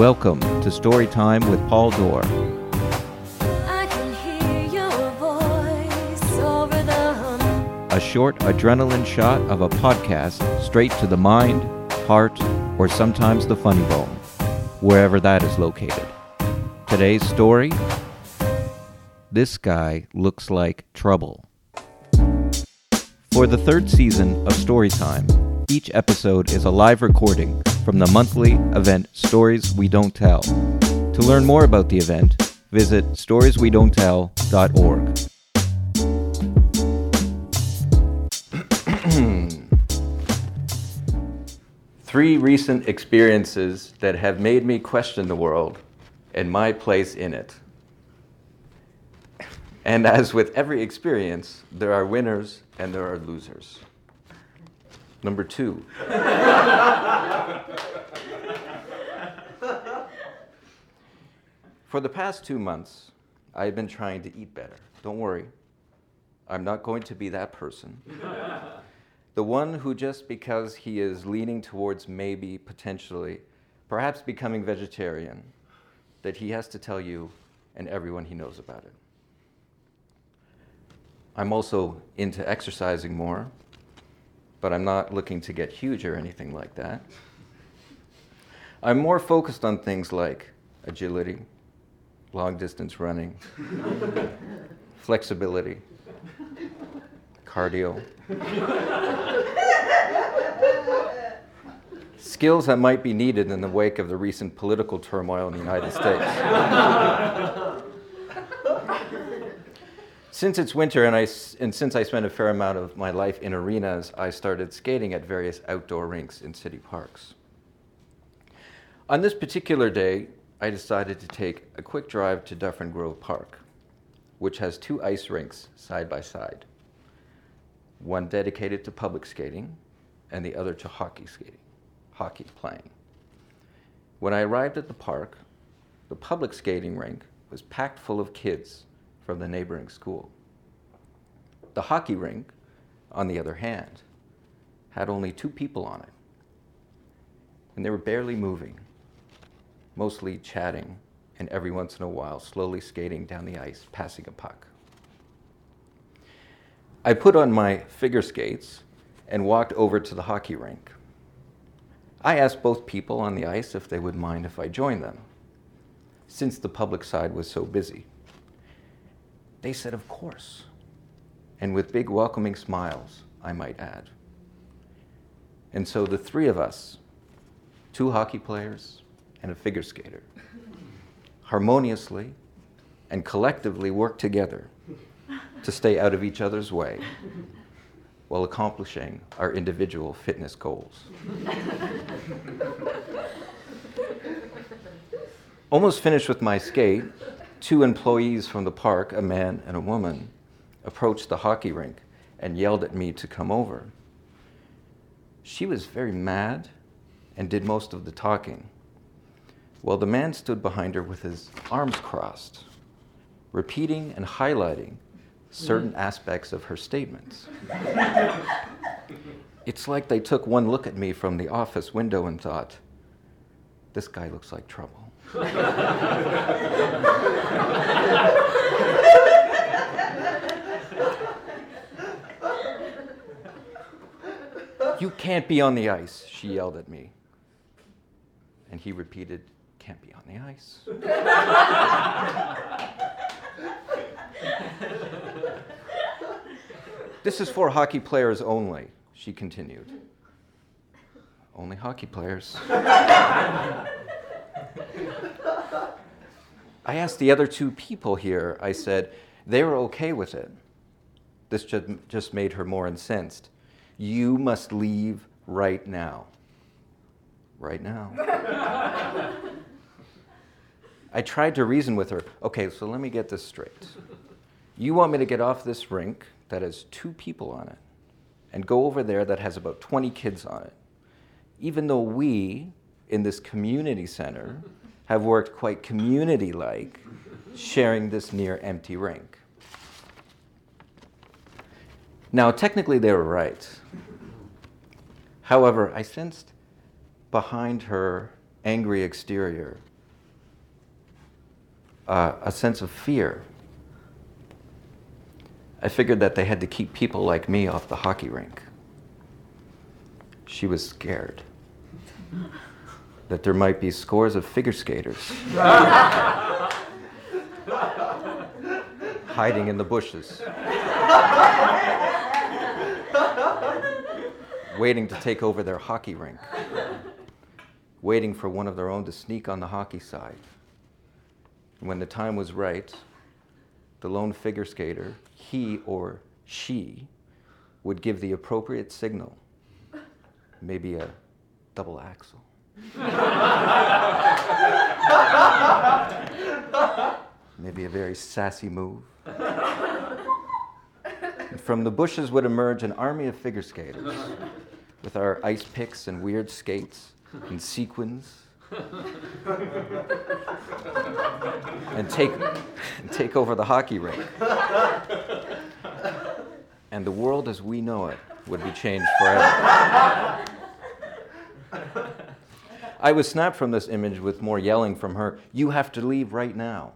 Welcome to Storytime with Paul Dorr. I can hear your voice over the hum. A short adrenaline shot of a podcast straight to the mind, heart, or sometimes the funny bone, wherever that is located. Today's story This guy looks like trouble. For the third season of Storytime, each episode is a live recording from the monthly event Stories We Don't Tell. To learn more about the event, visit storieswedon'ttell.org. Three recent experiences that have made me question the world and my place in it. And as with every experience, there are winners and there are losers. Number two. For the past two months, I've been trying to eat better. Don't worry, I'm not going to be that person. the one who, just because he is leaning towards maybe, potentially, perhaps becoming vegetarian, that he has to tell you and everyone he knows about it. I'm also into exercising more, but I'm not looking to get huge or anything like that. I'm more focused on things like agility, long distance running, flexibility, cardio. Skills that might be needed in the wake of the recent political turmoil in the United States. since it's winter and, I, and since I spend a fair amount of my life in arenas, I started skating at various outdoor rinks in city parks. On this particular day, I decided to take a quick drive to Dufferin Grove Park, which has two ice rinks side by side one dedicated to public skating and the other to hockey skating, hockey playing. When I arrived at the park, the public skating rink was packed full of kids from the neighboring school. The hockey rink, on the other hand, had only two people on it, and they were barely moving, mostly chatting, and every once in a while slowly skating down the ice, passing a puck. I put on my figure skates and walked over to the hockey rink. I asked both people on the ice if they would mind if I joined them, since the public side was so busy. They said, Of course, and with big welcoming smiles, I might add. And so the three of us, two hockey players and a figure skater, harmoniously and collectively worked together to stay out of each other's way while accomplishing our individual fitness goals. Almost finished with my skate, two employees from the park, a man and a woman, approached the hockey rink and yelled at me to come over. She was very mad and did most of the talking, while the man stood behind her with his arms crossed, repeating and highlighting certain mm-hmm. aspects of her statements. it's like they took one look at me from the office window and thought, this guy looks like trouble. you can't be on the ice, she yelled at me. And he repeated, can't be on the ice. this is for hockey players only, she continued. Only hockey players. I asked the other two people here, I said, they were okay with it. This just, made her more incensed. You must leave right now. Right now. I tried to reason with her. Okay, so let me get this straight. You want me to get off this rink that has two people on it and go over there that has about 20 kids on it, even though we in this community center have worked quite community like sharing this near empty rink. Now, technically, they were right. However, I sensed behind her angry exterior uh, a sense of fear. I figured that they had to keep people like me off the hockey rink. She was scared that there might be scores of figure skaters hiding in the bushes, waiting to take over their hockey rink, waiting for one of their own to sneak on the hockey side. When the time was right, the lone figure skater, he or she, would give the appropriate signal, maybe a double axel. maybe a very sassy move. And from the bushes would emerge an army of figure skaters with our ice picks and weird skates and sequins and take, and take over the hockey rink. And the world as we know it would be changed forever. I was snapped from this image with more yelling from her, You have to leave right now.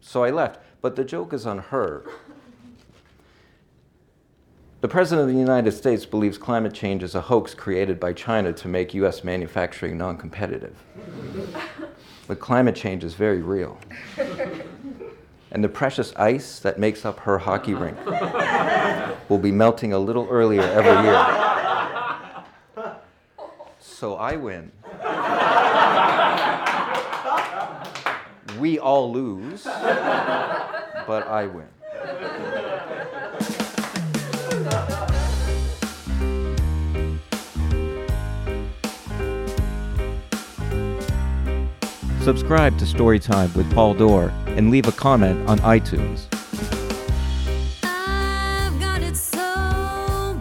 So I left. But the joke is on her. The President of the United States believes climate change is a hoax created by China to make US manufacturing non competitive. but climate change is very real. And the precious ice that makes up her hockey rink will be melting a little earlier every year. So I win. We all lose, but I win. Subscribe to Storytime with Paul Dorr and leave a comment on iTunes. I've got it so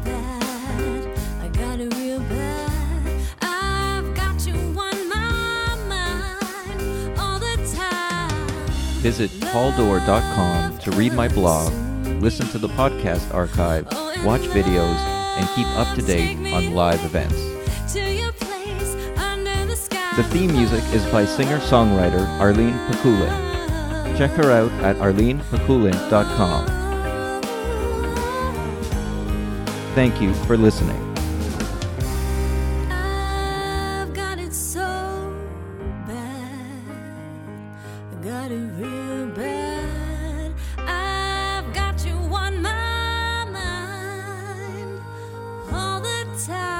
bad. I got it real bad. I've got you on my mind all the time. Visit pauldor.com to read my blog, listen to the podcast archive, oh, watch videos, and keep up to date on live events. The theme music is by singer-songwriter Arlene Pakulin. Check her out at arlenepakulin.com. Thank you for listening. time